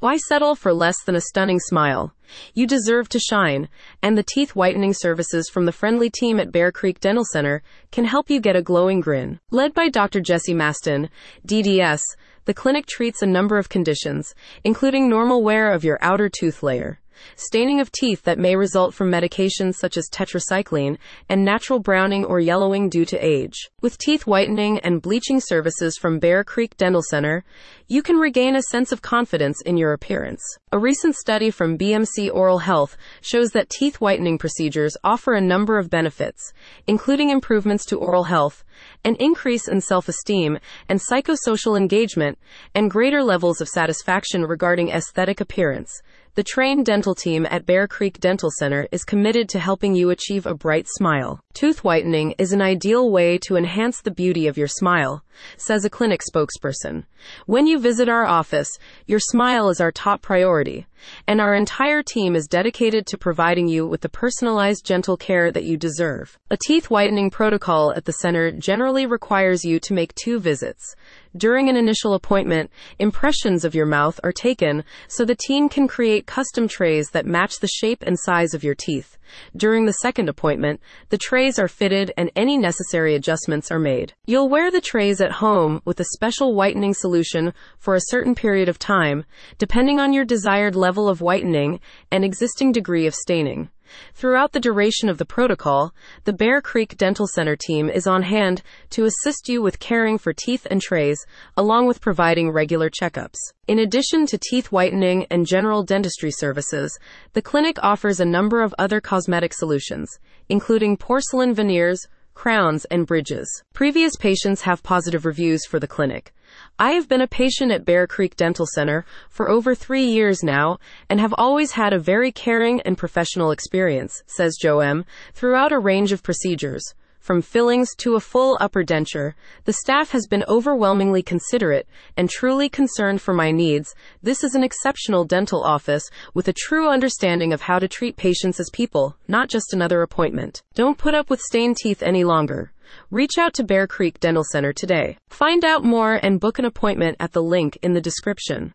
Why settle for less than a stunning smile? You deserve to shine, and the teeth whitening services from the friendly team at Bear Creek Dental Center can help you get a glowing grin. Led by Dr. Jesse Maston, DDS, the clinic treats a number of conditions, including normal wear of your outer tooth layer staining of teeth that may result from medications such as tetracycline, and natural browning or yellowing due to age. With teeth whitening and bleaching services from Bear Creek Dental Center, you can regain a sense of confidence in your appearance. A recent study from BMC Oral Health shows that teeth whitening procedures offer a number of benefits, including improvements to oral health, an increase in self esteem and psychosocial engagement, and greater levels of satisfaction regarding aesthetic appearance. The trained dental team at Bear Creek Dental Center is committed to helping you achieve a bright smile. Tooth whitening is an ideal way to enhance the beauty of your smile, says a clinic spokesperson. When you visit our office, your smile is our top priority, and our entire team is dedicated to providing you with the personalized gentle care that you deserve. A teeth whitening protocol at the center generally requires you to make two visits. During an initial appointment, impressions of your mouth are taken so the team can create custom trays that match the shape and size of your teeth. During the second appointment, the trays are fitted and any necessary adjustments are made. You'll wear the trays at home with a special whitening solution for a certain period of time, depending on your desired level of whitening and existing degree of staining. Throughout the duration of the protocol, the Bear Creek Dental Center team is on hand to assist you with caring for teeth and trays, along with providing regular checkups. In addition to teeth whitening and general dentistry services, the clinic offers a number of other cosmetic solutions, including porcelain veneers, crowns, and bridges. Previous patients have positive reviews for the clinic. I have been a patient at Bear Creek Dental Center for over three years now and have always had a very caring and professional experience, says Joe M. Throughout a range of procedures, from fillings to a full upper denture, the staff has been overwhelmingly considerate and truly concerned for my needs. This is an exceptional dental office with a true understanding of how to treat patients as people, not just another appointment. Don't put up with stained teeth any longer. Reach out to Bear Creek Dental Center today. Find out more and book an appointment at the link in the description.